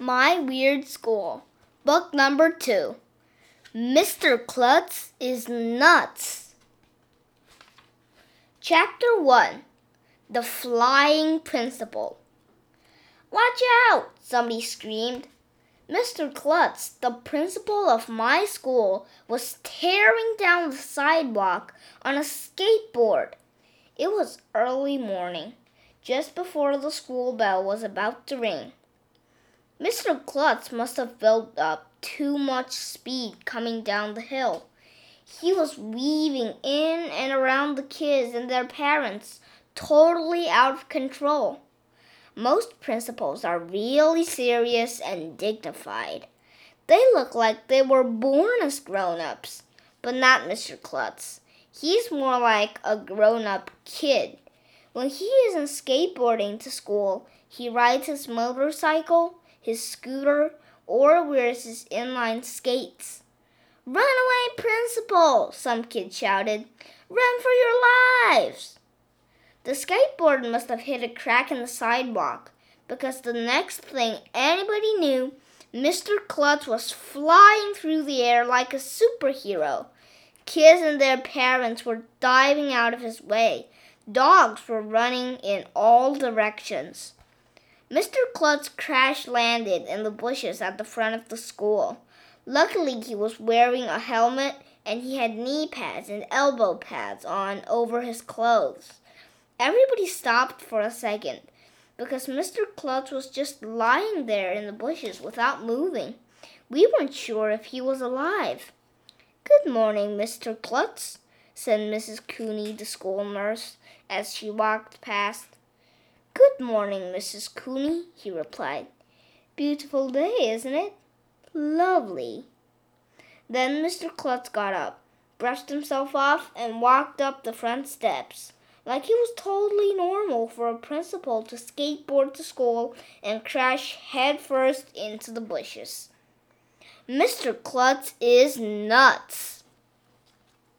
My Weird School, Book Number Two. Mr. Klutz is Nuts. Chapter 1 The Flying Principal. Watch out! Somebody screamed. Mr. Klutz, the principal of my school, was tearing down the sidewalk on a skateboard. It was early morning, just before the school bell was about to ring. Mr. Klutz must have built up uh, too much speed coming down the hill. He was weaving in and around the kids and their parents, totally out of control. Most principals are really serious and dignified. They look like they were born as grown ups, but not Mr. Klutz. He's more like a grown up kid. When he isn't skateboarding to school, he rides his motorcycle his scooter, or wears his inline skates. Run away, principal! Some kid shouted. Run for your lives! The skateboard must have hit a crack in the sidewalk because the next thing anybody knew, Mr. Klutz was flying through the air like a superhero. Kids and their parents were diving out of his way. Dogs were running in all directions. Mr. Klutz crash landed in the bushes at the front of the school. Luckily, he was wearing a helmet and he had knee pads and elbow pads on over his clothes. Everybody stopped for a second because Mr. Klutz was just lying there in the bushes without moving. We weren't sure if he was alive. Good morning, Mr. Klutz, said Mrs. Cooney, the school nurse, as she walked past. Good morning, Mrs. Cooney, he replied. Beautiful day, isn't it? Lovely. Then Mr. Klutz got up, brushed himself off, and walked up the front steps. Like it was totally normal for a principal to skateboard to school and crash headfirst into the bushes. Mr. Klutz is nuts.